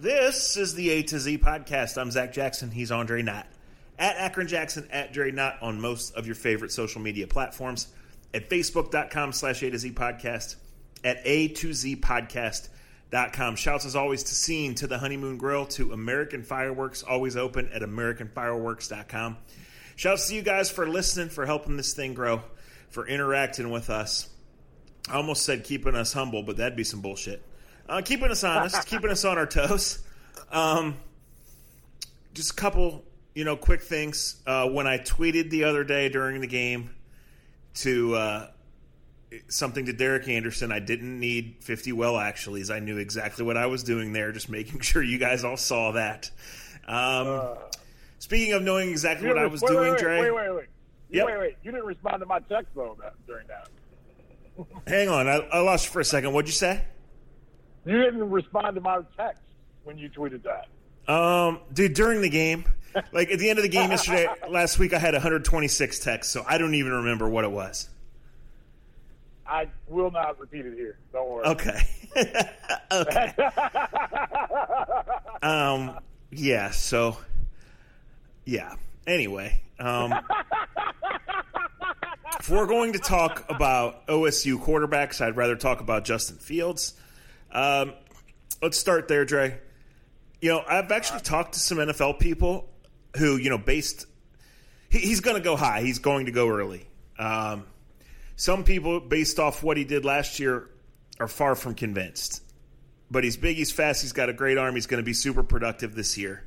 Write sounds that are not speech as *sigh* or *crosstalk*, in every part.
This is the A to Z podcast. I'm Zach Jackson. He's Andre Knott. At Akron Jackson, at Dre Knott on most of your favorite social media platforms. At Facebook.com slash A to Z podcast. At A to Z podcast.com. Shouts as always to Scene, to the Honeymoon Grill, to American Fireworks, always open at AmericanFireworks.com. Shouts to you guys for listening, for helping this thing grow, for interacting with us. I almost said keeping us humble, but that'd be some bullshit. Uh, keeping us honest, keeping us on our toes. Um, just a couple, you know, quick things. Uh, when I tweeted the other day during the game to uh, something to Derek Anderson, I didn't need 50 well actuallys. I knew exactly what I was doing there, just making *laughs* sure you guys all saw that. Um, speaking of knowing exactly what I was wait, doing, wait, Dre. Wait, wait, wait. Yep. Wait, wait. You didn't respond to my text, though, during that. Hang on, I, I lost you for a second. What'd you say? You didn't respond to my text when you tweeted that. Um, dude, during the game, like at the end of the game yesterday, *laughs* last week, I had 126 texts, so I don't even remember what it was. I will not repeat it here. Don't worry. Okay. *laughs* okay. *laughs* Um, yeah. So, yeah. Anyway, um, if we're going to talk about OSU quarterbacks, I'd rather talk about Justin Fields. Um, let's start there, Dre. You know, I've actually talked to some NFL people who, you know, based he, he's going to go high. He's going to go early. Um, some people, based off what he did last year, are far from convinced. But he's big, he's fast, he's got a great arm. He's going to be super productive this year.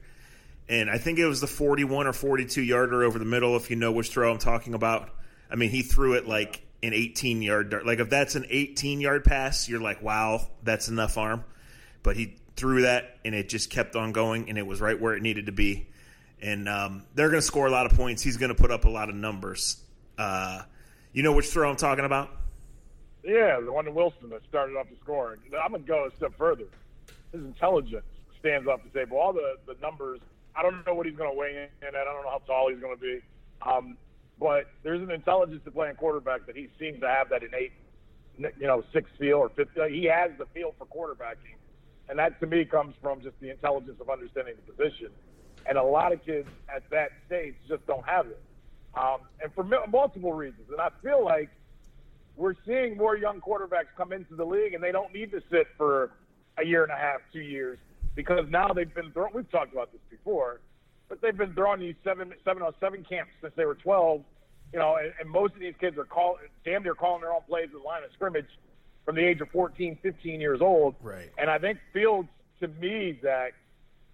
And I think it was the 41 or 42 yarder over the middle, if you know which throw I'm talking about. I mean, he threw it like an 18 yard dart. Like, if that's an 18 yard pass, you're like, wow, that's enough arm. But he threw that, and it just kept on going, and it was right where it needed to be. And um, they're going to score a lot of points. He's going to put up a lot of numbers. Uh, you know which throw I'm talking about? Yeah, the one to Wilson that started off the scoring. I'm going to go a step further. His intelligence stands off the table. All the, the numbers, I don't know what he's going to weigh in at. I don't know how tall he's going to be. Um, but there's an intelligence to playing quarterback that he seems to have that innate, you know, sixth feel or fifth. He has the feel for quarterbacking. And that to me comes from just the intelligence of understanding the position. And a lot of kids at that stage just don't have it. Um, and for multiple reasons. And I feel like we're seeing more young quarterbacks come into the league and they don't need to sit for a year and a half, two years, because now they've been thrown. We've talked about this before, but they've been throwing these seven, seven on seven camps since they were 12. You know, and, and most of these kids are call, damn near calling their own plays in the line of scrimmage from the age of 14, 15 years old. Right. And I think Fields, to me, Zach,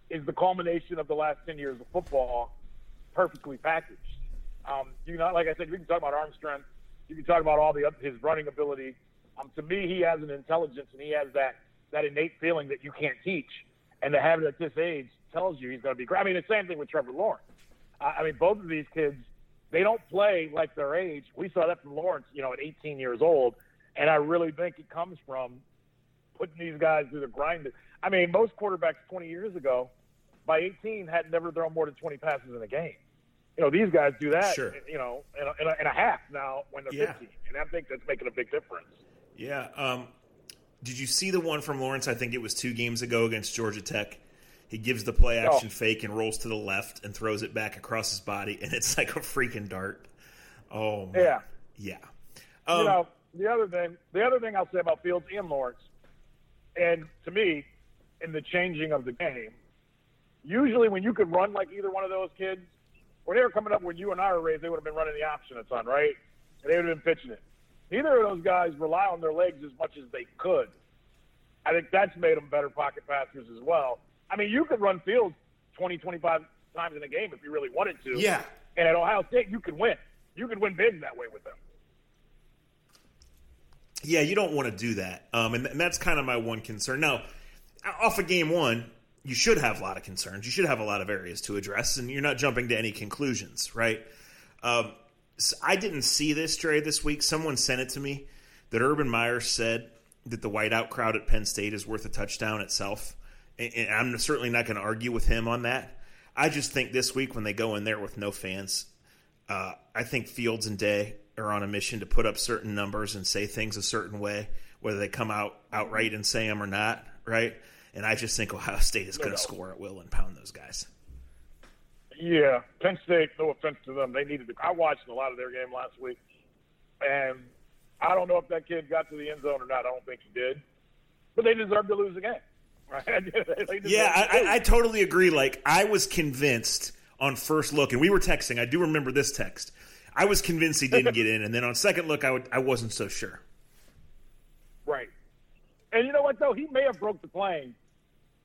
is the culmination of the last 10 years of football perfectly packaged. Um, you know, like I said, we can talk about arm strength. You can talk about all the his running ability. Um, to me, he has an intelligence and he has that that innate feeling that you can't teach. And to have it at this age tells you he's going to be great. I mean, the same thing with Trevor Lawrence. I mean, both of these kids, they don't play like their age. We saw that from Lawrence, you know, at 18 years old. And I really think it comes from putting these guys through the grind. I mean, most quarterbacks 20 years ago, by 18, had never thrown more than 20 passes in a game. You know, these guys do that, Sure. you know, in a, in, a, in a half now when they're Yeah. 15. And I think that's making a big difference. Yeah. Um, did you see the one from Lawrence? I think it was two games ago against Georgia Tech. He gives the play action Oh. fake and rolls to the left and throws it back across his body, and it's *laughs* like a freaking dart. Oh, man. Yeah. Yeah. Um, you know, the other thing, the other thing I'll say about Fields and Lawrence, and to me, in the changing of the game, usually when you could run like either one of those kids, when they were coming up when you and I were raised, they would have been running the option a ton, right? And they would have been pitching it. Neither of those guys rely on their legs as much as they could. I think that's made them better pocket passers as well. I mean, you could run Fields 20, 25 times in a game if you really wanted to. Yeah. And at Ohio State, you could win. You could win big that way with them. Yeah, you don't want to do that. Um, and, and that's kind of my one concern. Now, off of game one, you should have a lot of concerns. You should have a lot of areas to address, and you're not jumping to any conclusions, right? Um, s- I didn't see this trade this week. Someone sent it to me that Urban Meyer said that the whiteout crowd at Penn State is worth a touchdown itself. And, I'm certainly not going to argue with him on that. I just think this week when they go in there with no fans, uh, I think Fields and Day are on a mission to put up certain numbers and say things a certain way, whether they come out outright and say them or not, right? And I just think Ohio State is going to score at will and pound those guys. Yeah, Penn State. No offense to them, they needed to. I watched a lot of their game last week, and I don't know if that kid got to the end zone or not. I don't think he did, but they deserved to lose the game. *laughs* Yeah, I, I, I totally agree. Like I was convinced on first look, and we were texting. I do remember this text. I was convinced he didn't get in, and then on second look, I would, I wasn't so sure. Right. And you know what though? He may have broke the plane.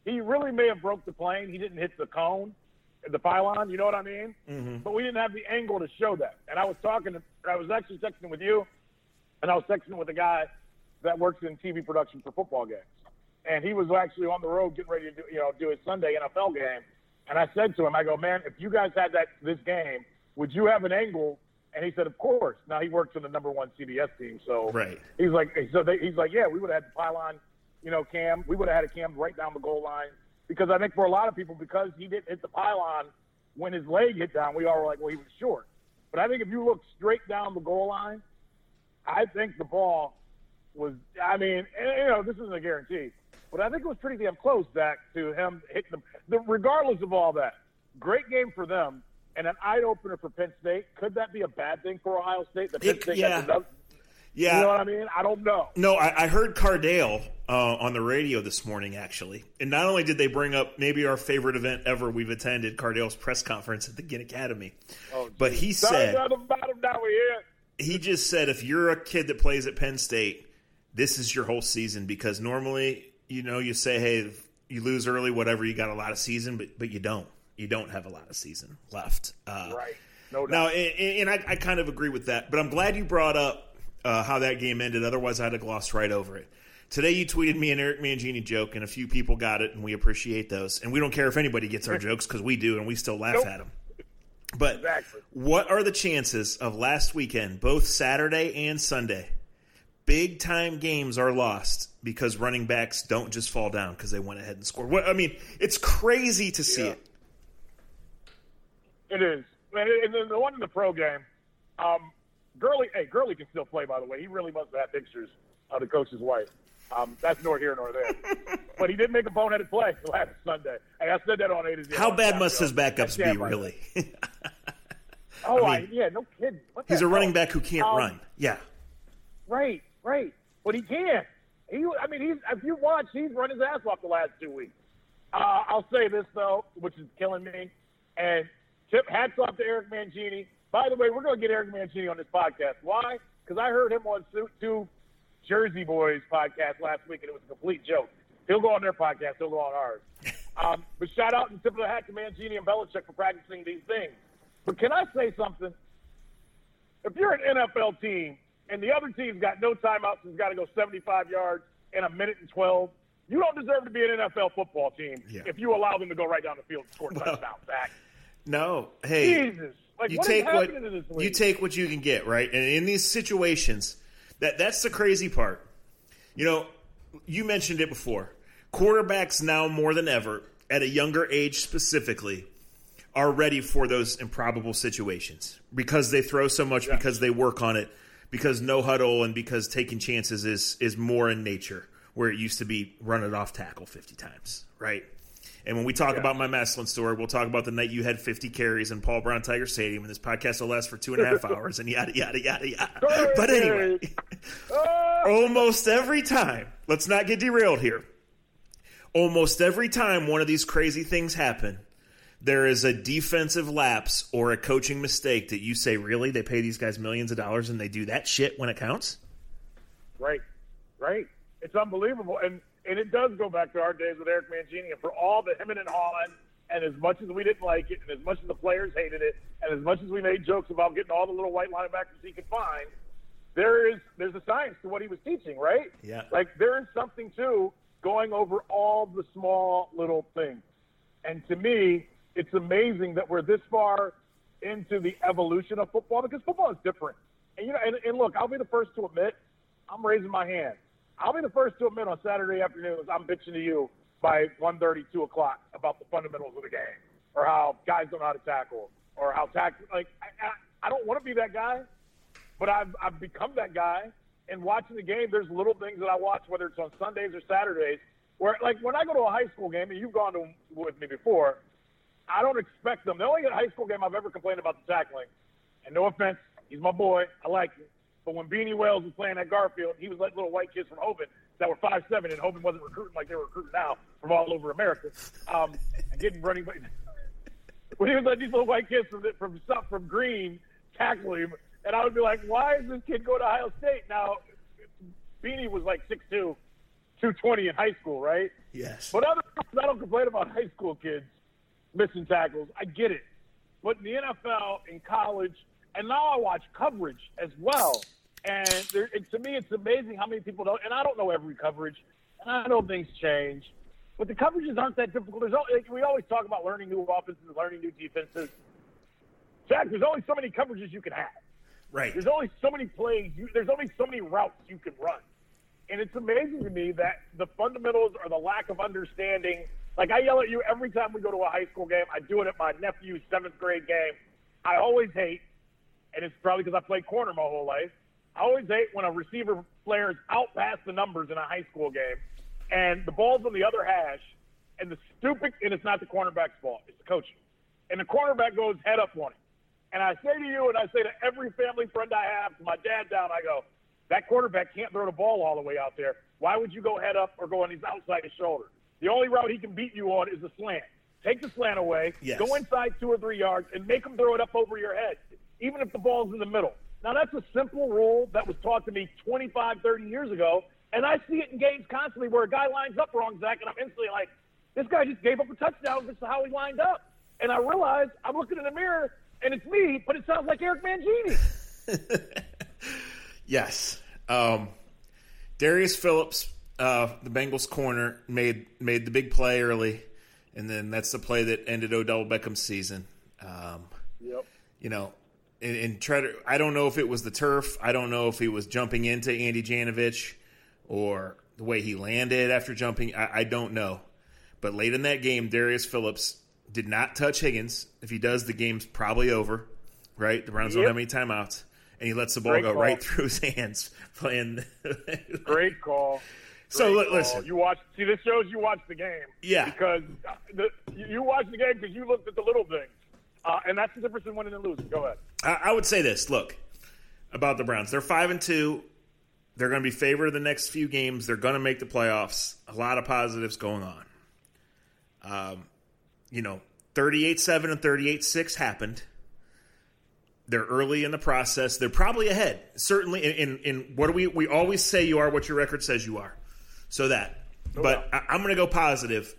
He really may have broke the plane. He didn't hit the cone, the pylon. You know what I mean? Mm-hmm. But we didn't have the angle to show that. And I was talking. To, I was actually texting with you, and I was texting with a guy that works in TV production for football games. And he was actually on the road getting ready to do, you know do his Sunday NFL game. And I said to him, I go, man, if you guys had that this game, would you have an angle? And he said, of course. Now he works in the number one CBS team, so right. he's like, so they, he's like, yeah, we would have had the pylon, you know, cam. We would have had a cam right down the goal line because I think for a lot of people, because he didn't hit the pylon when his leg hit down, we all were like, well, he was short. But I think if you look straight down the goal line, I think the ball was. I mean, you know, this isn't a guarantee, but I think it was pretty damn close, Zach, to him hitting the, the. Regardless of all that, great game for them and an eye opener for Penn State. Could that be a bad thing for Ohio State? The Penn It- State yeah. has another, Yeah, you know what I mean? I don't know. No, I, I heard Cardale uh, on the radio this morning, actually. And not only did they bring up maybe our favorite event ever we've attended, Cardale's press conference at the Ginn Academy, Oh, but he said, me about now we here. he just said, if you're a kid that plays at Penn State, this is your whole season because normally, you know, you say, hey, you lose early, whatever, you got a lot of season, but but you don't. You don't have a lot of season left. Uh, Right. No doubt. Now, and, and I, I kind of agree with that, but I'm glad you brought up uh, how that game ended. Otherwise, I'd have glossed right over it. Today, you tweeted me an Eric Mangini joke, and a few people got it, and we appreciate those. And we don't care if anybody gets our *laughs* jokes because we do, and we still laugh Nope. at them. But Exactly. what are the chances of last weekend, both Saturday and Sunday, big time games are lost because running backs don't just fall down because they went ahead and scored? What I mean, it's crazy to see Yeah. it. It is. And, then the one in the pro game, um, Gurley, hey, Gurley can still play, by the way. He really must have had pictures of the coach's wife. Um, that's nor here nor there. *laughs* but he did make a boneheaded play *laughs* last Sunday. Hey, I said that on A to Z. How bad must ago. his backups be, really? *laughs* Oh, I I yeah, no kidding. He's a running back who can't Um, run. Yeah. Right, right. But he can. He, I mean, he's if you watch, he's run his ass off the last two weeks. Uh, I'll say this though, which is killing me. And tip hats off to Eric Mangini. By the way, we're going to get Eric Mangini on this podcast. Why? Because I heard him on two- Jersey Boys podcast last week, and it was a complete joke. He'll go on their podcast. He'll go on ours. *laughs* Um, but shout out and tip of the hat to Mangini and Belichick for practicing these things. But can I say something? if you're an NFL team and the other team's got no timeouts and's got to go 75 yards in a minute and 12, you don't deserve to be an NFL football team Yeah. if you allow them to go right down the field and score Well, touchdowns back. No. Hey. Jesus. Like, you what take what you take what you can get, right? And in these situations, that that's the crazy part. You know, you mentioned it before. Quarterbacks now more than ever, at a younger age specifically, are ready for those improbable situations because they throw so much, because they work on it, because no huddle, and because taking chances is is more in nature. Where it used to be run it off tackle fifty times, right? And when we talk about my Massillon story, we'll talk about the night you had 50 carries in Paul Brown Tiger Stadium, and this podcast will last for two and a half *laughs* hours, and yada yada yada yada. But anyway, Ah! almost every time, let's not get derailed here. Almost every time one of these crazy things happen, there is a defensive lapse or a coaching mistake that you say, really, they pay these guys millions of dollars and they do that shit when it counts? Right, right. It's unbelievable, and and it does go back to our days with Eric Mangini, and for all the him and Holland, and as much as we didn't like it, and as much as the players hated it, and as much as we made jokes about getting all the little white linebackers he could find, there is there's a science to what he was teaching, right? Yeah. Like there is something to going over all the small little things, and to me, it's amazing that we're this far into the evolution of football because football is different. And you know, and, and look, I'll be the first to admit, I'm raising my hand. I'll be the first to admit on Saturday afternoons, I'm bitching to you by 1.30, 2 o'clock about the fundamentals of the game, or how guys don't know how to tackle, or how tack like I, I, I don't want to be that guy, but I've I've become that guy. And watching the game, there's little things that I watch, whether it's on Sundays or Saturdays, Where like when I go to a high school game, and you've gone to with me before, I don't expect them. The only high school game I've ever complained about the tackling, and no offense, he's my boy, I like him. But when Beanie Wells was playing at Garfield, he was like little white kids from Hoban that were five seven, and Hoban wasn't recruiting like they're recruiting now from all over America, um, and getting running. *laughs* when he was like these little white kids from from from Green tackle him, and I would be like, why is this kid going to Ohio State now? Beanie was like 6'2", 220 in high school, right? Yes. But other I don't complain about high school kids missing tackles. I get it. But in the NFL, in college, and now I watch coverage as well. And, there, and to me, it's amazing how many people don't. And I don't know every coverage, and I know things change. But the coverages aren't that difficult. There's like, we always talk about learning new offenses, learning new defenses. Jack, there's only so many coverages you can have. Right. There's only so many plays. You, there's only so many routes you can run. And it's amazing to me that the fundamentals or the lack of understanding. Like I yell at you every time we go to a high school game. I do it at my nephew's seventh grade game. I always hate, and it's probably because I played corner my whole life. I always hate when a receiver flares out past the numbers in a high school game, and the ball's on the other hash, and the stupid and it's not the cornerback's fault, it's the coaching, and the cornerback goes head up on it. And I say to you, and I say to every family friend I have, to my dad down, I go, that quarterback can't throw the ball all the way out there. Why would you go head up or go on his outside his shoulder? The only route he can beat you on is a slant. Take the slant away, yes. go inside two or three yards, and make him throw it up over your head, even if the ball's in the middle. Now, that's a simple rule that was taught to me 25, 30 years ago, and I see it in games constantly where a guy lines up wrong, Zach, and I'm instantly like, this guy just gave up a touchdown. This is how he lined up. And I realize I'm looking in the mirror and it's me, but it sounds like Eric Mangini. *laughs* yes. Um, Darius Phillips, uh, the Bengals corner, made made the big play early, and then that's the play that ended Odell Beckham's season. Um, yep. You know, and, and try to. I don't know if it was the turf. I don't know if he was jumping into Andy Janovich or the way he landed after jumping. I, I don't know. But late in that game, Darius Phillips did not touch Higgins. If he does, the game's probably over. Right? The Browns yep. don't have any timeouts, and he lets the ball Great go call. right through his *laughs* hands. Playing. Great call. So Great listen, you watch. See, this shows you watch the game. Yeah. Because the, you watch the game because you looked at the little things, uh, and that's the difference in winning and losing. Go ahead. I, I would say this. Look about the Browns. They're five and two. They're going to be favored the next few games. They're going to make the playoffs. A lot of positives going on. Um, you know, 38 7 and 38 6 happened. They're early in the process. They're probably ahead. Certainly, in, in, in what do we we always say you are what your record says you are. So that. Oh, but I, I'm going to go positive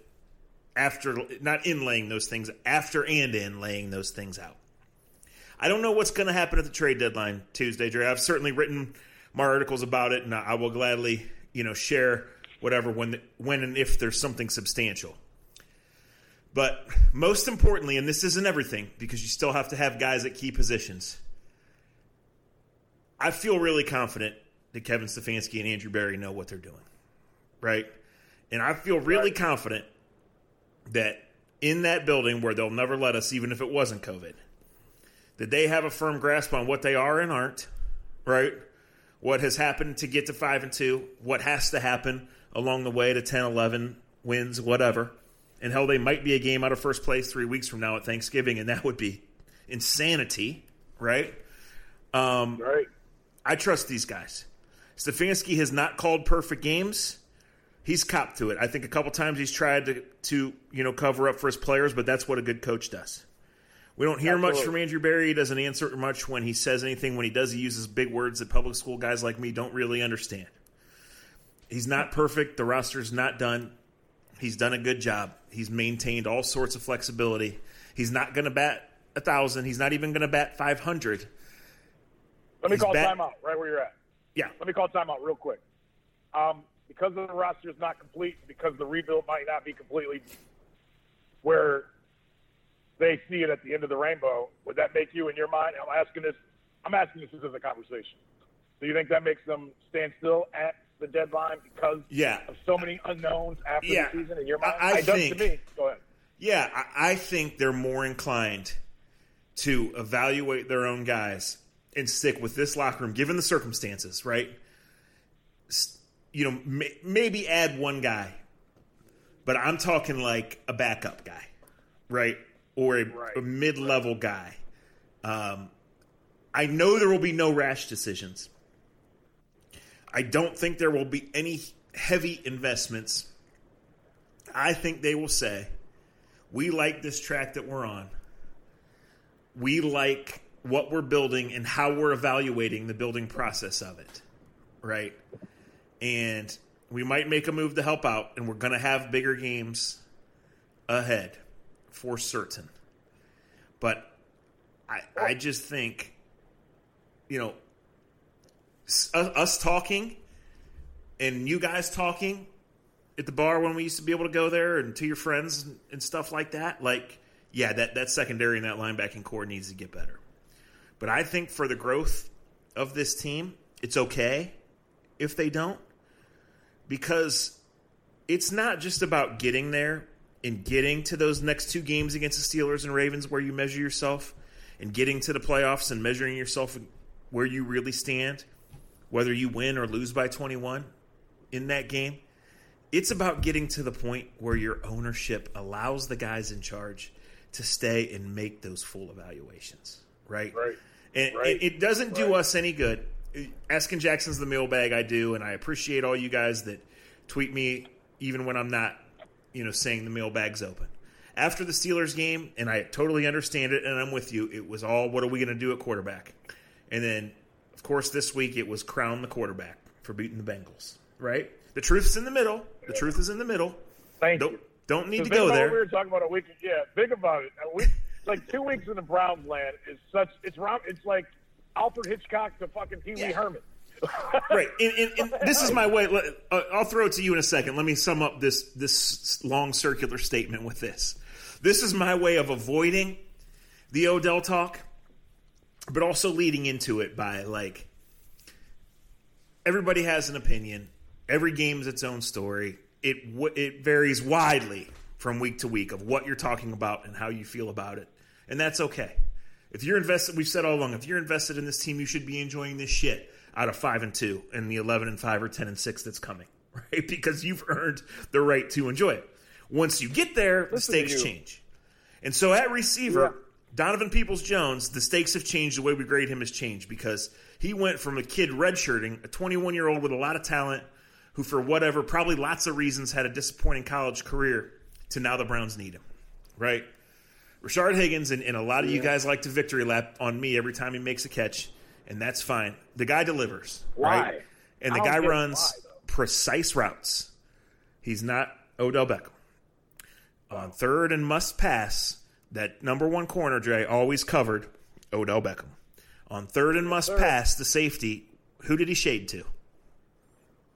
after not in laying those things after and in laying those things out. I don't know what's going to happen at the trade deadline Tuesday, Dre. I've certainly written my articles about it, and I will gladly, you know, share whatever when when and if there's something substantial. But most importantly, and this isn't everything because you still have to have guys at key positions. I feel really confident that Kevin Stefanski and Andrew Berry know what they're doing, right? And I feel really Right. confident that in that building where they'll never let us, even if it wasn't COVID, that they have a firm grasp on what they are and aren't, right? What has happened to get to 5 and 2, what has to happen along the way to 10, 11 wins, whatever. And hell, they might be a game out of first place three weeks from now at Thanksgiving, and that would be insanity, right? Um, Right. I trust these guys. Stefanski has not called perfect games. He's copped to it. I think a couple times he's tried to, to you know cover up for his players, but that's what a good coach does. We don't hear much from Andrew Berry. He doesn't answer much when he says anything. When he does, he uses big words that public school guys like me don't really understand. He's not perfect. The roster's not done. He's done a good job. He's maintained all sorts of flexibility. He's not going to bat a thousand. He's not even going to bat five hundred. Let me He's call back- timeout right where you're at. Yeah, Let me call timeout real quick. Um, because the roster is not complete, because the rebuild might not be completely where they see it at the end of the rainbow, would that make you, in your mind? I'm asking this. I'm asking this as a conversation. Do you think that makes them stand still at the deadline because Yeah. of so many unknowns after Yeah. the season? In your mind, I- I think- to me. Go ahead. Yeah, I, I think they're more inclined to evaluate their own guys and stick with this locker room, given the circumstances, right? You know, may, maybe add one guy but I'm talking like a backup guy, right? Or a, Right. a mid level guy. Um, I know there will be no rash decisions. I don't think there will be any heavy investments. I think they will say, we like this track that we're on. We like what we're building and how we're evaluating the building process of it. Right? And we might make a move to help out, and we're going to have bigger games ahead for certain. But I, I just think, you know, us talking and you guys talking at the bar when we used to be able to go there and to your friends and, and stuff like that, like, yeah, that, that secondary and that linebacking core needs to get better. But I think for the growth of this team, it's okay if they don't because it's not just about getting there and getting to those next two games against the Steelers and Ravens where you measure yourself and getting to the playoffs and measuring yourself where you really stand, whether you win or lose by 21 in that game. It's about getting to the point where your ownership allows the guys in charge to stay and make those full evaluations, right? Right. And Right. it, it doesn't do Right. us any good. Asking Jackson's the mailbag I do, and I appreciate all you guys that tweet me even when I'm not, you know, saying the mailbag's open. After the Steelers game, and I totally understand it, and I'm with you. It was all, what are we going to do at quarterback? And then, of course, this week it was crown the quarterback for beating the Bengals. Right? The truth's in the middle. The truth is in the middle. Thank Don't you. don't need to go there. We were talking about a week. Yeah, think about it. A week, like two weeks in the Browns land is such. It's round. It's like Alfred Hitchcock to fucking Pee Wee Yeah. Herman. *laughs* right and, and, and this is my way uh, i'll throw it to you in a second. Let me sum up this this long circular statement with this. This is my way of avoiding the odell talk but also leading into it by like everybody has an opinion. Every game's its own story. It it varies widely from week to week of what you're talking about and how you feel about it. And that's okay if you're invested we've said all along if you're invested in this team you should be enjoying this shit out of 5 and 2 and the 11 and 5 or 10 and 6 that's coming *laughs* right because you've earned the right to enjoy it once you get there the stakes change and so at receiver Yeah. Donovan Peoples Jones, the stakes have changed. The way we grade him has changed because he went from a kid redshirting, a 21 year old with a lot of talent, who for whatever, probably lots of reasons, had a disappointing college career, to now the Browns need him, right? Rashard Higgins and, and a lot of you guys like to victory lap on me every time he makes a catch, and that's fine. The guy delivers, Why? right? And the guy runs why, precise routes. He's not Odell Beckham. On third and must pass, that number one corner, Dre, always covered Odell Beckham. On third and must sir. pass, the safety, who did he shade to?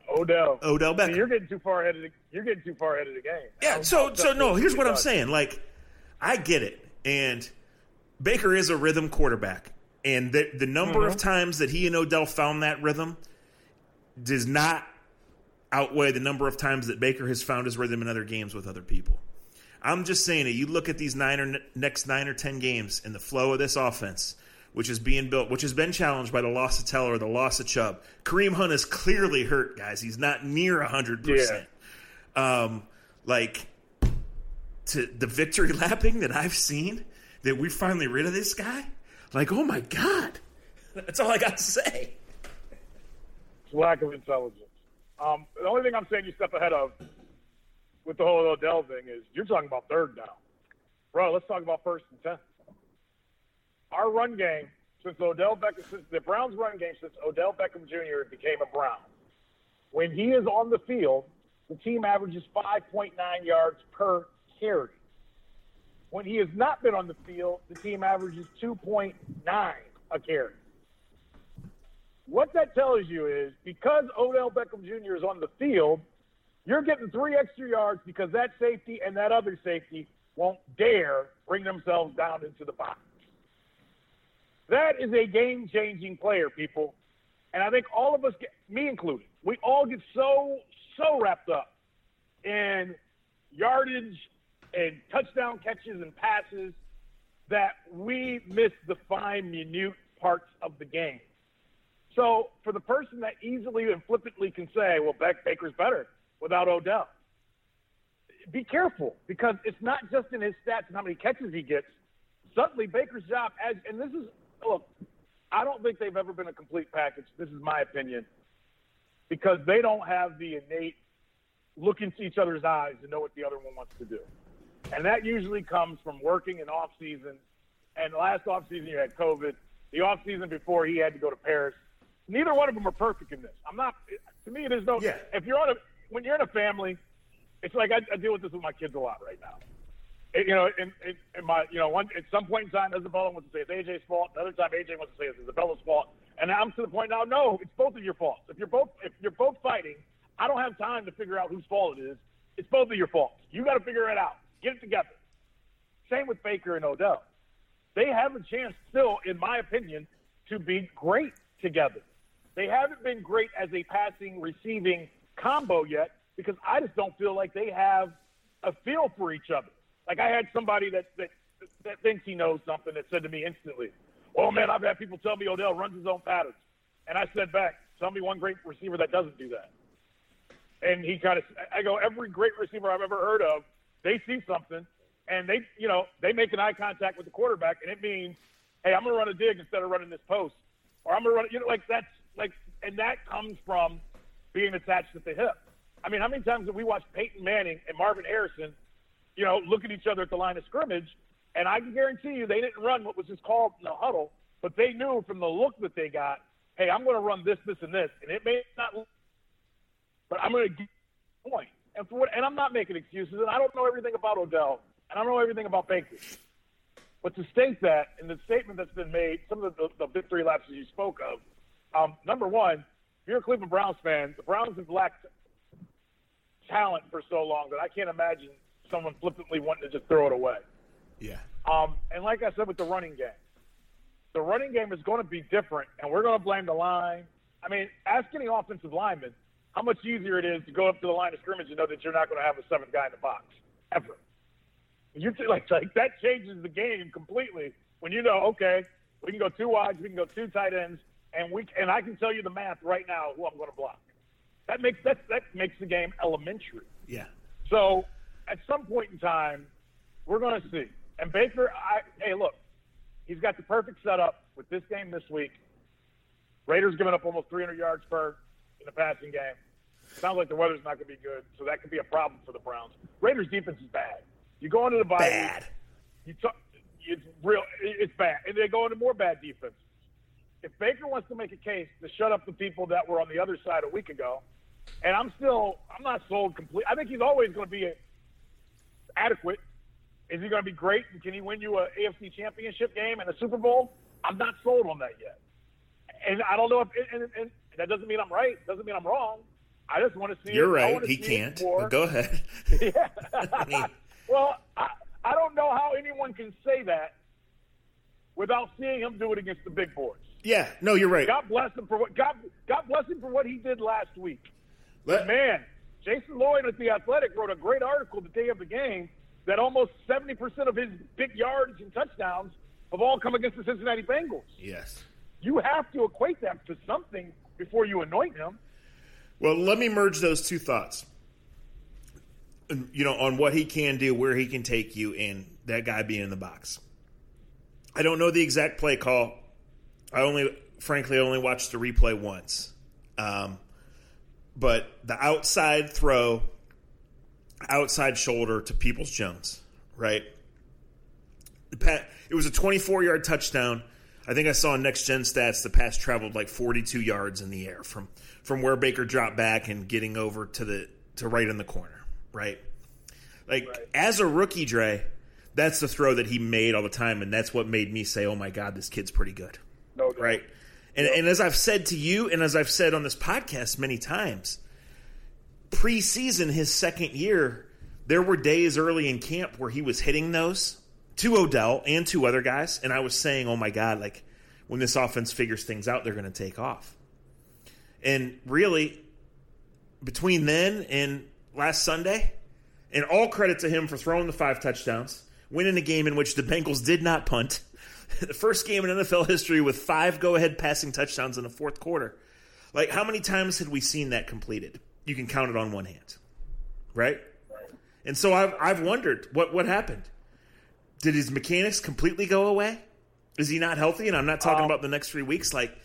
Odell. Odell Beckham. you're getting too far ahead of the. You're getting too far ahead of the game. Yeah, so so no, here's what I'm saying. Like, I get it, and Baker is a rhythm quarterback, and the the number Mm-hmm. of times that he and Odell found that rhythm does not outweigh the number of times that Baker has found his rhythm in other games with other people. I'm just saying that you look at these nine or next nine or ten games and the flow of this offense, which is being built, which has been challenged by the loss of Teller, the loss of Chubb. Kareem Hunt is clearly hurt, guys. He's not near hundred percent. Um, like to the victory *laughs* lapping that I've seen, that we're finally rid of this guy. Like, oh my god, that's all I got to say. It's lack of intelligence. Um, the only thing I'm saying you step ahead of with the whole Odell thing is you're talking about third down. Bro, let's talk about first and ten. Our run game since Odell Beckham, since the Browns' run game since Odell Beckham Jr. became a Brown, when he is on the field, the team averages 5.9 yards per carry. When he has not been on the field, the team averages 2.9 a carry. What that tells you is because Odell Beckham Jr. is on the field, you're getting three extra yards because that safety and that other safety won't dare bring themselves down into the box. That is a game changing player, people. And I think all of us, get, me included, we all get so, so wrapped up in yardage and touchdown catches and passes that we miss the fine, minute parts of the game. So for the person that easily and flippantly can say, well, Beck Baker's better without Odell, be careful because it's not just in his stats and how many catches he gets. Suddenly, Baker's job, as and this is look, I don't think they've ever been a complete package. This is my opinion because they don't have the innate look into each other's eyes and know what the other one wants to do. And that usually comes from working in off season. And last off season you had COVID. The off season before he had to go to Paris. Neither one of them are perfect in this. I'm not. To me, there's no. Yeah. If you're on a when you're in a family, it's like I, I deal with this with my kids a lot right now. It, you know, in, in, in my you know one at some point in time, Isabella wants to say it's AJ's fault. Another time, AJ wants to say it's Isabella's fault. And I'm to the point now. No, it's both of your faults. If you're both if you're both fighting, I don't have time to figure out whose fault it is. It's both of your faults. You got to figure it out. Get it together. Same with Baker and Odell. They have a chance still, in my opinion, to be great together. They haven't been great as a passing receiving combo yet because I just don't feel like they have a feel for each other. Like I had somebody that that, that thinks he knows something that said to me instantly, "Oh man, I've had people tell me Odell runs his own patterns," and I said back, "Tell me one great receiver that doesn't do that." And he kind of, I go, every great receiver I've ever heard of, they see something and they, you know, they make an eye contact with the quarterback, and it means, hey, I'm going to run a dig instead of running this post, or I'm going to run, you know, like that's like, and that comes from being attached at the hip. I mean, how many times have we watched Peyton Manning and Marvin Harrison, you know, look at each other at the line of scrimmage, and I can guarantee you they didn't run what was just called in the huddle, but they knew from the look that they got, hey, I'm going to run this, this, and this, and it may not, but I'm going to get point. And for what, and I'm not making excuses, and I don't know everything about Odell and I don't know everything about Baker. But to state that in the statement that's been made, some of the, the, the victory lapses you spoke of, um, number one, if you're a Cleveland Browns fan, the Browns have lacked talent for so long that I can't imagine someone flippantly wanting to just throw it away. Yeah. Um, and like I said with the running game, the running game is going to be different, and we're going to blame the line. I mean, ask any offensive lineman how much easier it is to go up to the line of scrimmage and know that you're not going to have a seventh guy in the box ever. You like like that changes the game completely when you know okay we can go two wides, we can go two tight ends, and we and I can tell you the math right now who I'm going to block. That makes that that makes the game elementary. Yeah. So at some point in time, we're going to see. And Baker, I, hey, look, he's got the perfect setup with this game this week. Raiders giving up almost 300 yards per in the passing game. Sounds like the weather's not going to be good, so that could be a problem for the Browns. Raiders defense is bad. You go into the bye Bad. you talk, it's real. It's bad, and they go into more bad defense. If Baker wants to make a case to shut up the people that were on the other side a week ago, and I'm still, I'm not sold complete. I think he's always going to be adequate. Is he going to be great? And can he win you a AFC Championship game and a Super Bowl? I'm not sold on that yet. And I don't know if, and, and, and that doesn't mean I'm right. Doesn't mean I'm wrong. I just want to see. You're it. Right. He can't. But go ahead. *laughs* Yeah. *laughs* I mean, *laughs* well, I, I don't know how anyone can say that without seeing him do it against the big boys. yeah. No, you're right. God bless him for what God, God bless him for what he did last week. Let- Man, Jason Lloyd at the Athletic wrote a great article the day of the game that almost seventy percent of his big yards and touchdowns have all come against the Cincinnati Bengals. yes. You have to equate that to something before you anoint him. Well, let me merge those two thoughts. You know, on what he can do, where he can take you, and that guy being in the box. I don't know the exact play call. I only, frankly, I only watched the replay once. Um, but the outside throw, outside shoulder to Peoples Jones, right? The pa- it was a 24 yard touchdown. I think I saw on next gen stats the pass traveled like 42 yards in the air from from where Baker dropped back and getting over to the to right in the corner, right? Like Right. as a rookie, Dre, that's the throw that he made all the time, and that's what made me say, "Oh my God, this kid's pretty good." No doubt. right? And, and as I've said to you, and as I've said on this podcast many times, preseason, his second year, there were days early in camp where he was hitting those to Odell and two other guys, and I was saying, "Oh my God!" Like when this offense figures things out, they're going to take off. And really, between then and last Sunday, and all credit to him for throwing the five touchdowns, winning a game in which the Bengals did not punt. *laughs* The first game in NFL history with five go ahead passing touchdowns in the fourth quarter. Like, how many times had we seen that completed? You can count it on one hand, right? And so I've I've wondered what what happened. Did his mechanics completely go away? Is he not healthy? And I'm not talking Um, about the next three weeks. Like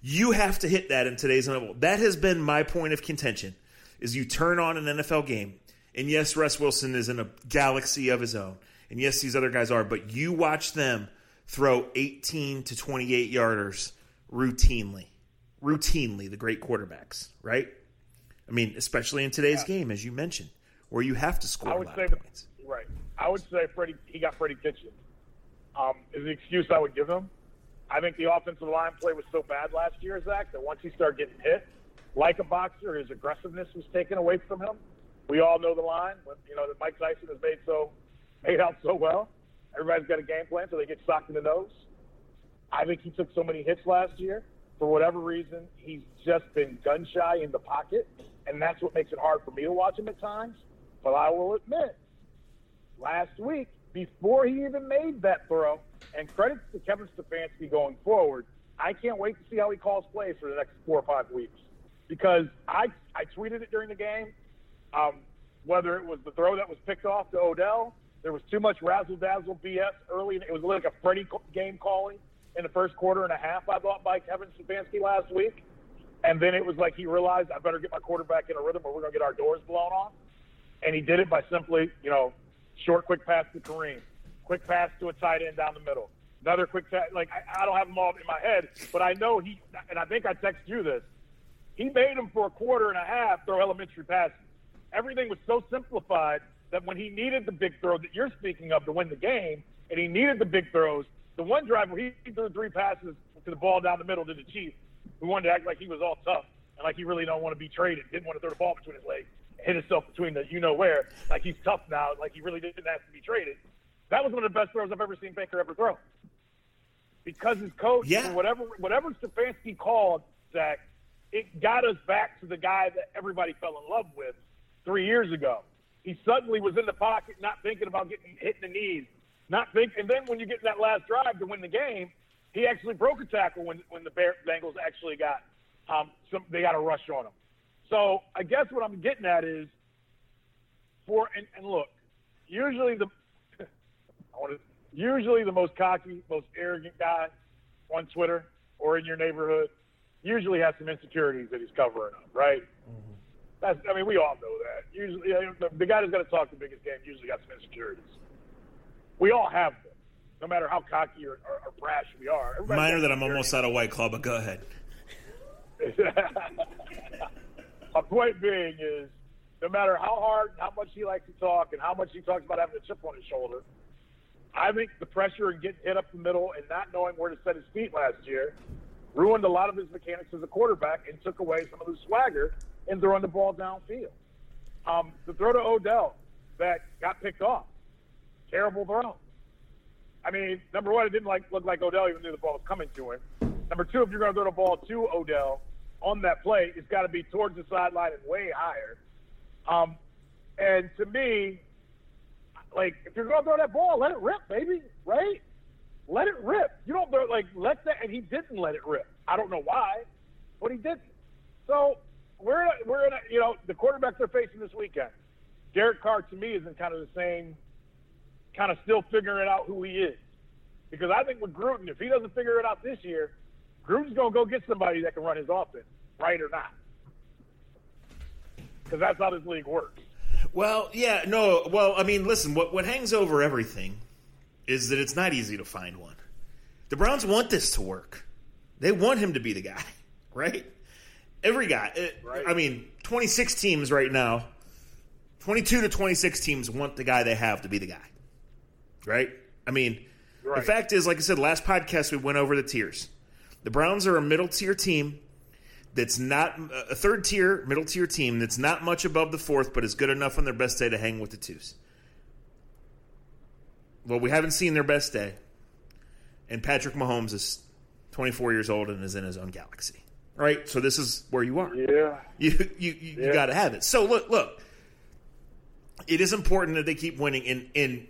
you have to hit that in today's NFL. That has been my point of contention. Is you turn on an NFL game, and yes, Russ Wilson is in a galaxy of his own, and yes, these other guys are, but you watch them throw 18 to 28 yarders routinely, routinely. The great quarterbacks, right? I mean, especially in today's game, as you mentioned, where you have to score I a would lot say of the, points. right. I would say Freddie. He got Freddie Kitchen. Um, is the excuse I would give him. I think the offensive line play was so bad last year, Zach, that once he started getting hit, like a boxer, his aggressiveness was taken away from him. We all know the line, when, you know, that Mike Tyson has made so made out so well. Everybody's got a game plan, so they get socked in the nose. I think he took so many hits last year. For whatever reason, he's just been gun shy in the pocket, and that's what makes it hard for me to watch him at times. But I will admit, last week, before he even made that throw, and credit to Kevin Stefanski going forward, I can't wait to see how he calls plays for the next four or five weeks. Because I I tweeted it during the game, um, whether it was the throw that was picked off to Odell, there was too much razzle dazzle BS early. It was like a Freddie game calling in the first quarter and a half. I thought by Kevin Stefanski last week, and then it was like he realized I better get my quarterback in a rhythm or we're gonna get our doors blown off. And he did it by simply, you know, short quick pass to Kareem, quick pass to a tight end down the middle, another quick pass. Like I, I don't have them all in my head, but I know he. And I think I texted you this. He made him for a quarter and a half throw elementary passes. Everything was so simplified that when he needed the big throw that you're speaking of to win the game, and he needed the big throws, the one drive where he threw three passes to the ball down the middle to the Chiefs, who wanted to act like he was all tough and like he really don't want to be traded, didn't want to throw the ball between his legs, hit himself between the you know where, like he's tough now, like he really didn't have to be traded. That was one of the best throws I've ever seen Baker ever throw. Because his coach, Yeah. whatever whatever Stefanski called, Zach, it got us back to the guy that everybody fell in love with three years ago. He suddenly was in the pocket, not thinking about getting hit in the knees, not think. And then when you get in that last drive to win the game, he actually broke a tackle when when the Bear, Bengals actually got um, some. They got a rush on him. So I guess what I'm getting at is for and, and look, usually the want to usually the most cocky, most arrogant guy on Twitter or in your neighborhood usually has some insecurities that he's covering up, right? Mm-hmm. That's I mean we all know that. Usually the, the guy that's going to talk the biggest game usually got some insecurities. We all have them, no matter how cocky or, or, or brash we are. Everybody's Minor that I'm almost out of White Claw, but go ahead. *laughs* My point being is, no matter how hard, how much he likes to talk, and how much he talks about having a chip on his shoulder, I think the pressure and getting hit up the middle and not knowing where to set his feet last year ruined a lot of his mechanics as a quarterback and took away some of the swagger in throwing the ball downfield. Um, the throw to Odell that got picked off, terrible throw. I mean, number one, it didn't like look like Odell even knew the ball was coming to him. Number two, if you're going to throw the ball to Odell on that play, it's got to be towards the sideline and way higher. Um, and to me, like if you're to throw that ball, let it rip, baby, right? Let it rip. You don't throw like let that, and he didn't let it rip. I don't know why, but he didn't. So we're in a, we're in a, you know the quarterbacks they're facing this weekend. Derek Carr to me is in kind of the same kind of still figuring out who he is. Because I think with Gruden, if he doesn't figure it out this year, Gruden's to go get somebody that can run his offense, right or not. Because that's how this league works. Well, yeah, no. Well, I mean, listen. What what hangs over everything is that it's not easy to find one. The Browns want this to work. They want him to be the guy, *laughs* right? Every guy. uh, Right. I mean, twenty six teams right now. Twenty two to twenty six teams want the guy they have to be the guy, right? I mean, the fact is, like I said, last podcast we went over the tiers. The Browns are a middle tier team that's not a third tier, middle tier team that's not much above the fourth, but is good enough on their best day to hang with the twos. Well, we haven't seen their best day, and Patrick Mahomes is 24 years old and is in his own galaxy. Right, so this is where you are. Yeah. You you you, you got to have it. So look look, it is important that they keep winning. And and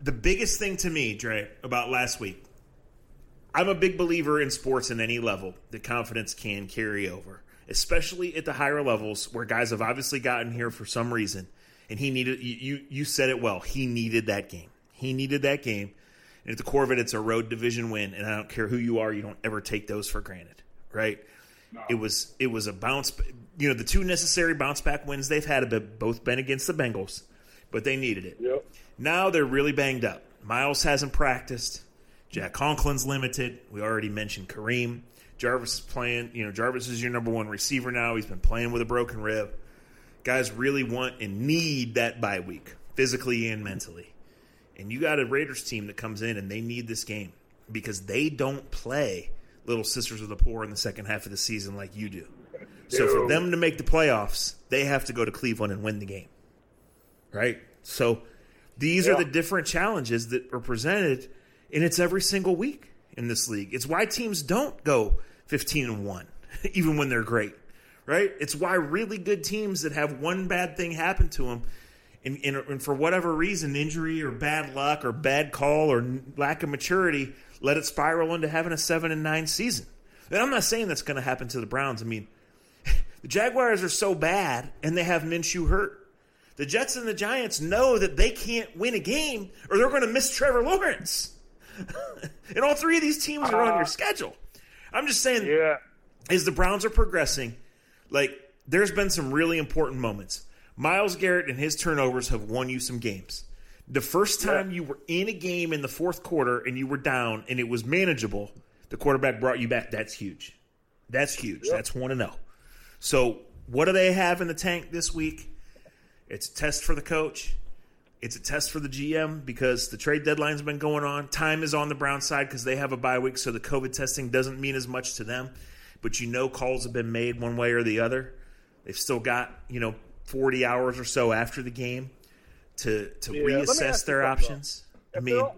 the biggest thing to me, Dre, about last week, I'm a big believer in sports in any level that confidence can carry over, especially at the higher levels where guys have obviously gotten here for some reason. and he needed you. You, said it well. He needed that game. He needed that game. And at the core of it, it's a road division win, and I don't care who you are, you don't ever take those for granted, right? No. It was it was a bounce. You know, the two necessary bounce back wins they've had have both been against the Bengals, but they needed it. Yep. Now they're really banged up. Miles hasn't practiced. Jack Conklin's limited. We already mentioned Kareem. Jarvis is playing. You know, Jarvis is your number one receiver now. He's been playing with a broken rib. Guys really want and need that bye week, physically and mentally. And you got a Raiders team that comes in and they need this game because they don't play Little Sisters of the Poor in the second half of the season like you do. So for them to make the playoffs, they have to go to Cleveland and win the game. Right? So these yeah. are the different challenges that are presented, and it's every single week in this league. It's why teams don't go 15 and 1, *laughs* even when they're great. Right? It's why really good teams that have one bad thing happen to them and, and, and, for whatever reason, injury or bad luck or bad call or lack of maturity, let it spiral into having a seven and nine season. And I'm not saying that's going to happen to the Browns. I mean, *laughs* the Jaguars are so bad, and they have Minshew hurt. The Jets and the Giants know that they can't win a game, or they're going to miss Trevor Lawrence. *laughs* and all three of these teams are on your uh-huh. schedule. I'm just saying, yeah. as the Browns are progressing, like there's been some really important moments. Myles Garrett and his turnovers have won you some games. The first time yeah. you were in a game in the fourth quarter and you were down and it was manageable, the quarterback brought you back. That's huge. That's huge. Yeah. That's one to know. So, what do they have in the tank this week? It's a test for the coach. It's a test for the GM because the trade deadline's been going on. Time is on the Brown side because they have a bye week, so the COVID testing doesn't mean as much to them. But you know, calls have been made one way or the other. They've still got you know 40 hours or so after the game to to yeah, reassess their options. I mean, all,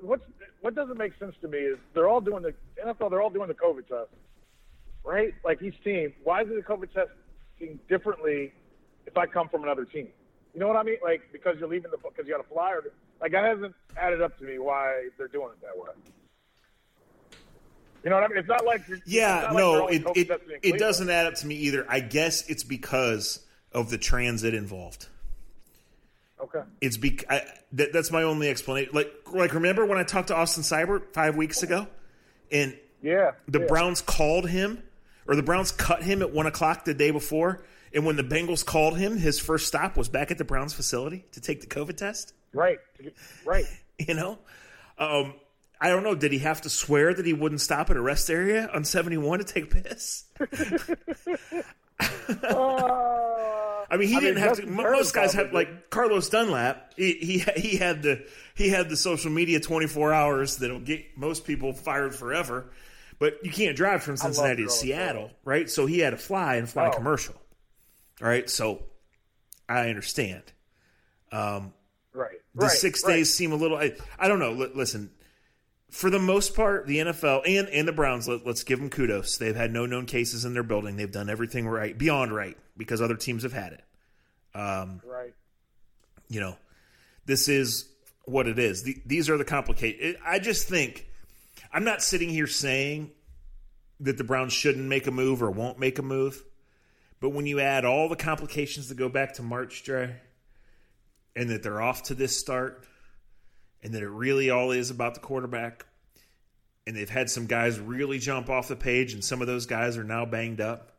what what doesn't make sense to me is they're all doing the NFL. They're all doing the COVID test, right? Like each team. Why is it the COVID testing differently if I come from another team? You know what I mean? Like because you're leaving the because you got a flyer. Like that hasn't added up to me why they're doing it that way. You know what I mean? It's not like yeah, not no, like it it, it doesn't add up to me either. I guess it's because of the transit involved. Okay. It's be I, that, that's my only explanation. Like like remember when I talked to Austin Seibert five weeks ago, and yeah, the yeah. Browns called him or the Browns cut him at one o'clock the day before, and when the Bengals called him, his first stop was back at the Browns facility to take the COVID test. Right. Right. *laughs* you know, um, I don't know. Did he have to swear that he wouldn't stop at a rest area on seventy one to take a piss? uh, *laughs* *laughs* I mean, he I didn't mean, have to. Most guys have like Carlos Dunlap. He, he he had the he had the social media twenty four hours that'll get most people fired forever. But you can't drive from Cincinnati to Seattle, right? So he had to fly and fly oh. commercial. All right, so I understand. Um, right. The right, six right. days seem a little. I, I don't know. L- listen, for the most part, the NFL and, and the Browns, let, us give them kudos. They've had no known cases in their building. They've done everything right, beyond right, because other teams have had it. Um, right. You know, this is what it is. The, these are the complicated. I just think I'm not sitting here saying that the Browns shouldn't make a move or won't make a move, but when you add all the complications that go back to March, Dre, and that they're off to this start and that it really all is about the quarterback. And they've had some guys really jump off the page, and some of those guys are now banged up.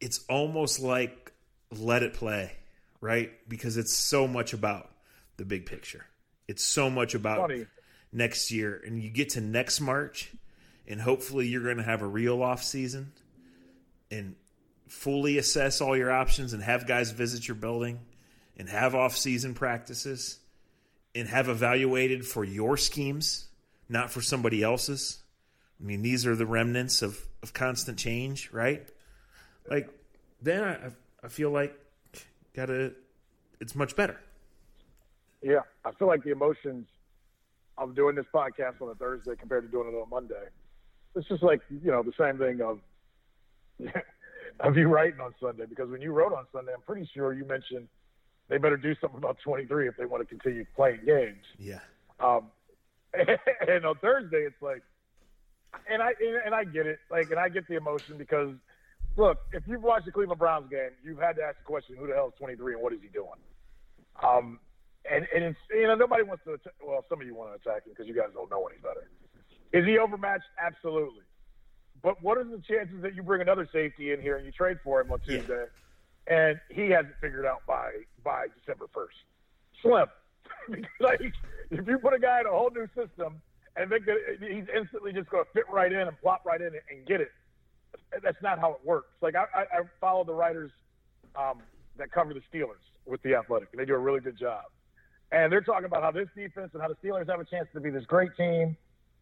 It's almost like let it play, right? Because it's so much about the big picture. It's so much about Funny. next year. And you get to next March, and hopefully you're going to have a real off season and fully assess all your options and have guys visit your building and have off season practices and have evaluated for your schemes, not for somebody else's. I mean, these are the remnants of, of constant change, right? Like, then I, I feel like gotta, it's much better. Yeah, I feel like the emotions of doing this podcast on a Thursday compared to doing it on Monday. It's just like you know the same thing of *laughs* *laughs* of you writing on Sunday because when you wrote on Sunday, I'm pretty sure you mentioned they better do something about 23 if they want to continue playing games. Yeah. Um, *laughs* and on Thursday, it's like, and I and I get it, like, and I get the emotion because, look, if you've watched the Cleveland Browns game, you've had to ask the question, who the hell is 23 and what is he doing? Um, and and it's you know nobody wants to. Well, some of you want to attack him because you guys don't know any better. Is he overmatched? Absolutely. But what are the chances that you bring another safety in here and you trade for him on Tuesday, yeah. and he hasn't figured out by by December first? Slim. *laughs* like if you put a guy in a whole new system and think that he's instantly just going to fit right in and plop right in and get it, that's not how it works. Like I, I, I follow the writers um, that cover the Steelers with the Athletic, and they do a really good job. And they're talking about how this defense and how the Steelers have a chance to be this great team.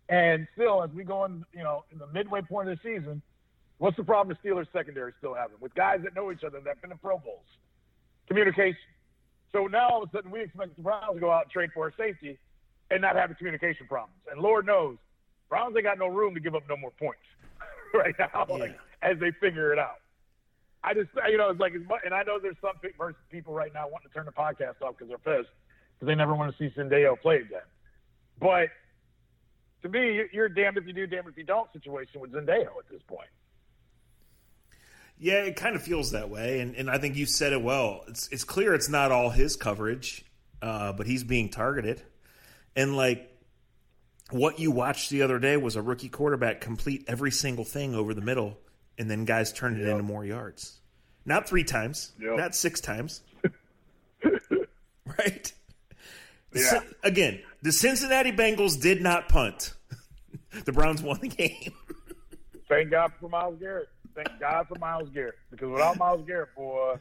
And still, as we go in, you know, in the midway point of the season, what's the problem the Steelers secondary still having with guys that know each other that've been in Pro Bowls? Communication. So now all of a sudden we expect the Browns to go out and trade for a safety and not have communication problems. And Lord knows, Browns ain't got no room to give up no more points *laughs* right now yeah. like, as they figure it out. I just, you know, it's like, and I know there's some people right now wanting to turn the podcast off because they're pissed because they never want to see Sendejo play again. But to me, you're damned if you do, damned if you don't situation with Sendejo at this point. Yeah, it kind of feels that way, and, and I think you said it well. It's it's clear it's not all his coverage, uh, but he's being targeted, and like what you watched the other day was a rookie quarterback complete every single thing over the middle, and then guys turned it yep. into more yards. Not three times, yep. not six times, *laughs* right? Yeah. Again, the Cincinnati Bengals did not punt. *laughs* the Browns won the game. Thank God for Myles Garrett. Thank God for Myles Garrett because without Myles Garrett, boy,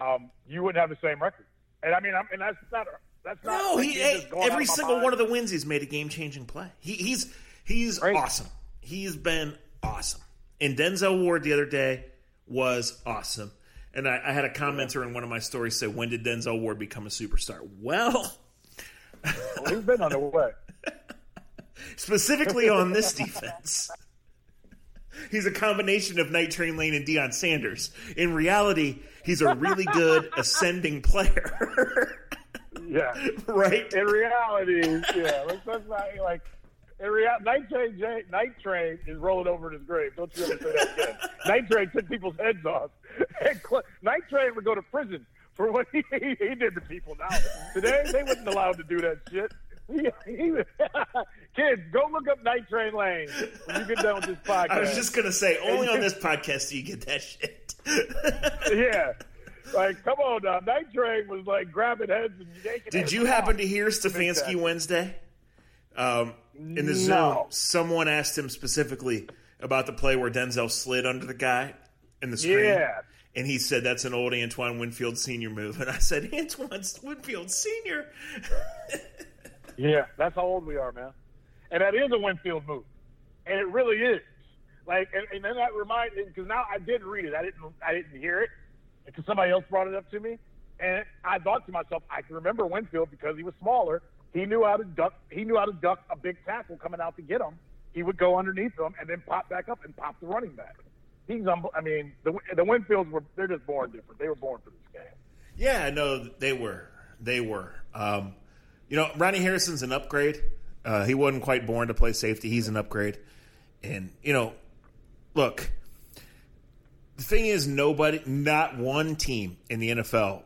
um, you wouldn't have the same record. And I mean, I'm, and that's not that's not. No, he, hey, every single one of the wins he's made a game changing play. He, he's he's right. awesome. He's been awesome. And Denzel Ward the other day was awesome. And I, I had a commenter in one of my stories say, "When did Denzel Ward become a superstar?" Well, well he's been on the way. *laughs* Specifically on this defense. He's a combination of Night Train Lane and Deion Sanders. In reality, he's a really good *laughs* ascending player. yeah. *laughs* Right? In reality, yeah. Not like in reality, Night Train, Night Train is rolling over in his grave. Don't you ever say that again. Night Train took people's heads off. Night Train would go to prison *laughs* for what he, he, did to people. Now today they wasn't allowed to do that shit. *laughs* Kids, go look up Night Train Lane when you get done with this podcast. *laughs* I was just gonna say, only on this podcast do you get that shit. yeah. Like, come on now. Night Train was like grabbing heads and yanking Did you happen to hear Stefanski Wednesday? Um, in the Zoom, someone asked him specifically about the play where Denzel slid under the guy in the screen. Yeah. And he said that's an old Antoine Winfield Senior move. *laughs* And I said, Antoine Winfield Senior. *laughs* yeah, that's how old we are, man. And that is a Winfield move, and it really is. Like, and, and then that reminded because now I did read it. I didn't. I didn't hear it because somebody else brought it up to me, and I thought to myself, I can remember Winfield because he was smaller. He knew how to duck. He knew how to duck a big tackle coming out to get him. He would go underneath them and then pop back up and pop the running back. He's. Um, I mean, the the Winfields were. They're just born different. They were born for this game. Yeah, no, they were. They were. Um, you know, Ronnie Harrison's an upgrade. Uh, he wasn't quite born to play safety. He's an upgrade. And, you know, look, the thing is, nobody, not one team in the NFL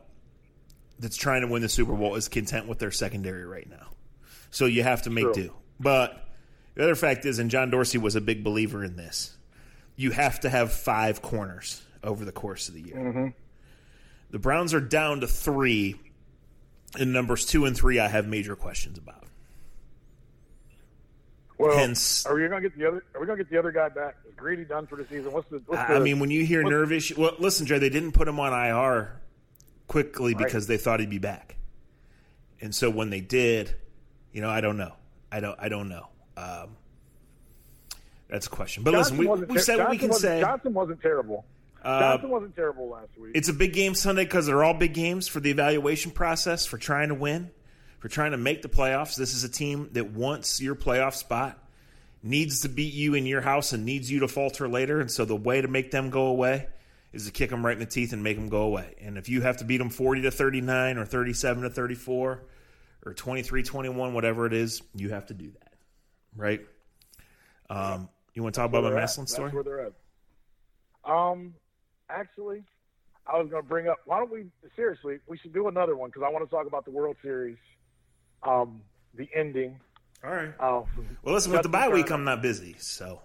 that's trying to win the Super Bowl is content with their secondary right now. So you have to make True. do. But the other fact is, and John Dorsey was a big believer in this, you have to have five corners over the course of the year. Mm-hmm. The Browns are down to three. In numbers two and three, I have major questions about. Well, Hence, are we going to get the other? Are we going to get the other guy back? Is Greedy done for the season? What's the? What's I mean, when you hear nerve issue, well, listen, Jay, they didn't put him on IR quickly right. because they thought he'd be back, and so when they did, you know, I don't know, I don't, I don't know. Um, that's a question. But Johnson listen, we, we said what we can say. Johnson wasn't terrible. Uh, Johnson wasn't terrible last week. It's a big game Sunday because they're all big games for the evaluation process for trying to win for trying to make the playoffs. This is a team that wants your playoff spot, needs to beat you in your house, and needs you to falter later. And so the way to make them go away is to kick them right in the teeth and make them go away. And if you have to beat them 40 to 39 or 37 to 34 or 23 21, whatever it is, you have to do that. Right? Um, you want to talk about my Massillon story? That's where they're at. Um, actually, I was going to bring up. Why don't we seriously? We should do another one because I want to talk about the World Series, um, the ending. All right. Uh, Well, listen, with the bye week, I'm not busy, so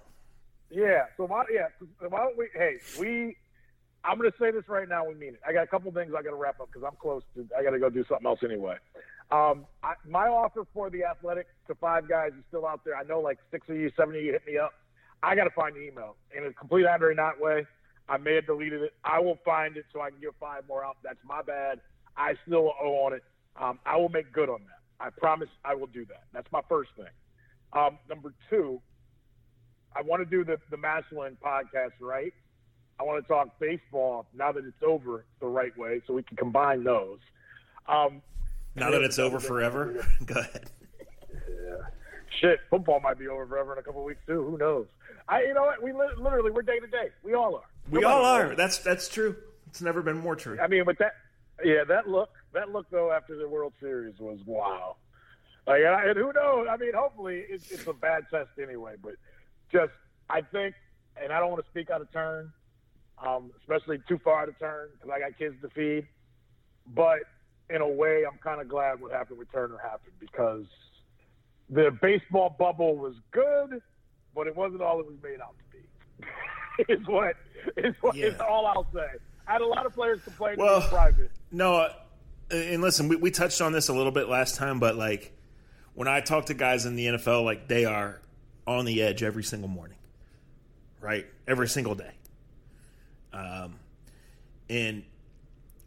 Yeah. So why? Yeah. Why don't we? Hey, we. I'm going to say this right now. We mean it. I got a couple things I got to wrap up because I'm close to. I got to go do something else anyway. Um, I, my offer for the athletic to five guys is still out there. I know like six of you, seven of you hit me up. I got to find the email in a complete Andre Knott way. I may have deleted it. I will find it so I can give five more out. That's my bad. I still owe on it. Um, I will make good on that. I promise I will do that. That's my first thing. Um, number two, I want to do the, the Massillon podcast right. I want to talk baseball now that it's over the right way so we can combine those. Um, now that it's over forever, *laughs* go ahead. Yeah. shit, football might be over forever in a couple of weeks too. Who knows? I, you know what? We li- literally we're day to day. We all are. We all are. That's that's true. It's never been more true. I mean, but that, yeah, that look, that look though after the World Series was wow. Like, and I- and who knows? I mean, hopefully it's, it's a bad test anyway. But just, I think, and I don't want to speak out of turn, um, especially too far out of turn because I got kids to feed. But in a way, I'm kind of glad what happened with Turner happened because the baseball bubble was good, but it wasn't all it was made out to be. *laughs* is what is what is Yeah. all I'll say. I had a lot of players complain Well- in private. No, uh, and listen, we, we touched on this a little bit last time, but like when I talk to guys in the NFL, like they are on the edge every single morning, right? Every single day. Um, and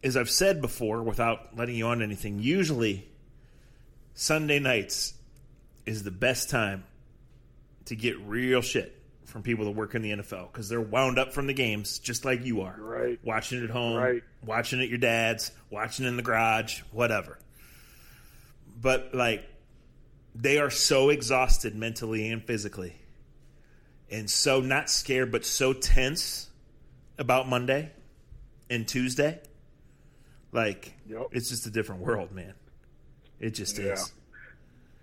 as I've said before, without letting you on anything, usually Sunday nights is the best time to get real shit from people that work in the NFL because they're wound up from the games just like you are. Right. Watching it at home, Right. watching at your dad's, watching in the garage, whatever. But like they are so exhausted mentally and physically. And so not scared but so tense about Monday and Tuesday. Like Yep. it's just a different world, man. It just Yeah. is.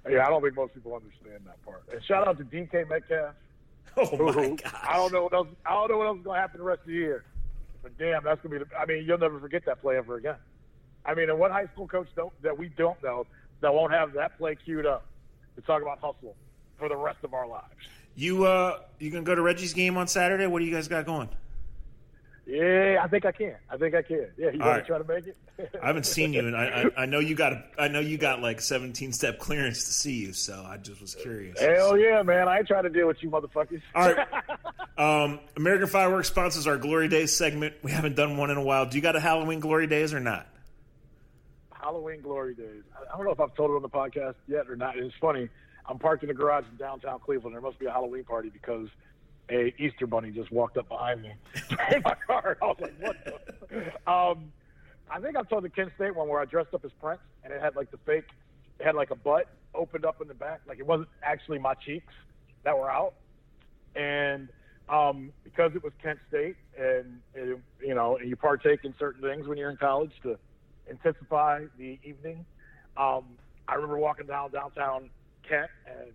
Yeah, I don't think most people understand that part. And shout out to DK Metcalf. *laughs* Oh my who- gosh. I don't know what else. I don't know what else is going to happen the rest of the year. But damn, that's going to be. The, I mean, you'll never forget that play ever again. I mean, and what high school coach don't that we don't know that won't have that play queued up to talk about hustle for the rest of our lives. You uh you gonna go to Reggie's game on Saturday? What do you guys got going? Yeah, I think I can. I think I can. Yeah, you want right. to try to make it? I haven't seen you, and I, I, I know you got a, I know you got like seventeen step clearance to see you. So I just was curious. Hell yeah, man! I ain't trying to deal with you motherfuckers. All right. *laughs* Um, American Fireworks sponsors our Glory Days segment. We haven't done one in a while. Do you got a Halloween Glory Days or not? Halloween glory days. I- I don't know if I've told it on the podcast yet or not. It's funny. I'm parked in the garage in downtown Cleveland. There must be a Halloween party because a Easter bunny just walked up behind me *laughs* in my *laughs* car. I was like, what? The? Um, I think I've told the Kent State one where I dressed up as Prince and it had like the fake, it had like a butt opened up in the back. Like it wasn't actually my cheeks that were out. And um, because it was Kent State and, it, you know, and you partake in certain things when you're in college to intensify the evening. Um, I remember walking down downtown Kent and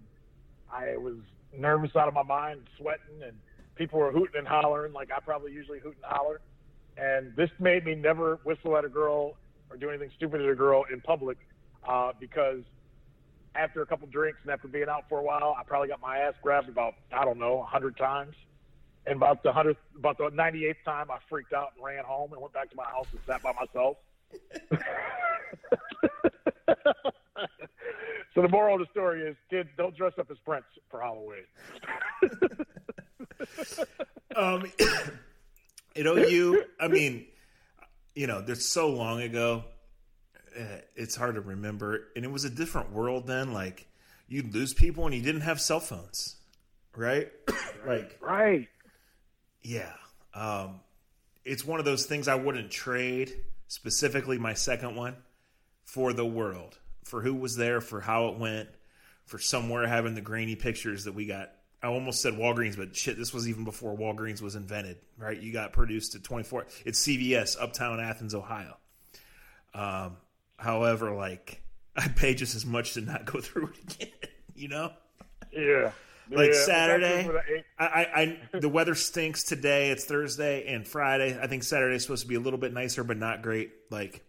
I was nervous out of my mind, sweating, and people were hooting and hollering like I probably usually hoot and holler. And this made me never whistle at a girl or do anything stupid at a girl in public uh, because after a couple drinks and after being out for a while, I probably got my ass grabbed about I don't know a hundred times. And about the hundredth, about the ninety eighth time, I freaked out and ran home and went back to my house and sat by myself. *laughs* *laughs* so the moral of the story is, kids, don't dress up as Prince for Halloween. *laughs* Um, *coughs* you know, you. I mean, you know, there's so long ago. uh, It's hard to remember, and it was a different world then. Like you'd lose people, and you didn't have cell phones, right? *coughs* like Right. Yeah. Um, it's one of those things I wouldn't trade, specifically my second one, for the world, for who was there, for how it went, for somewhere having the grainy pictures that we got. I almost said Walgreens, but shit, this was even before Walgreens was invented, right? You got produced at 24. It's CVS, Uptown Athens, Ohio. Um, however, like, *laughs* I pay just as much to not go through it again, *laughs* you know? Yeah. Like Yeah, Saturday, Texas with an eight. I, I, I the weather stinks today. It's Thursday and Friday. I think Saturday's supposed to be a little bit nicer, but not great. Like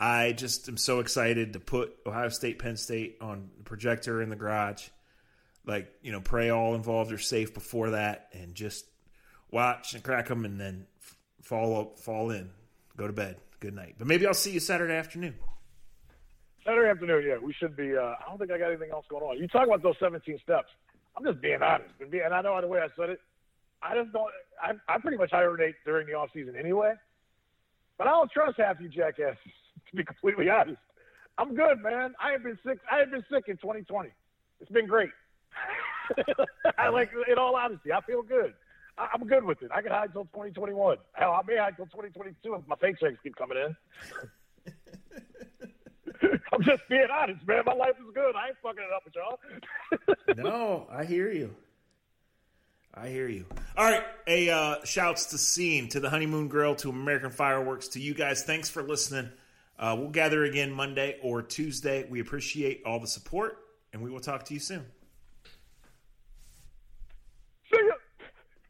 I just am so excited to put Ohio State, Penn State on the projector in the garage. Like you know, pray all involved are safe before that, and just watch and crack them, and then fall up, fall in, go to bed. Good night. But maybe I'll see you Saturday afternoon. Saturday afternoon, yeah, we should be. Uh, I don't think I got anything else going on. You talk about those 17 steps. I'm just being honest, and, being, and I know the way I said it. I just don't. I, I pretty much hibernate during the off season anyway. But I don't trust half you jackasses. To be completely honest, I'm good, man. I have been sick. I have been sick in 2020. It's been great. *laughs* I like, in all honesty, I feel good. I, I'm good with it. I can hide till 2021. Hell, I may hide till 2022 if my paychecks keep coming in. *laughs* I'm just being honest, man. My life is good. I ain't fucking it up with y'all. *laughs* no, I hear you. I hear you. All right. A uh, shouts to Scene, to the Honeymoon Grill, to American Fireworks, to you guys. Thanks for listening. Uh, we'll gather again Monday or Tuesday. We appreciate all the support, and we will talk to you soon.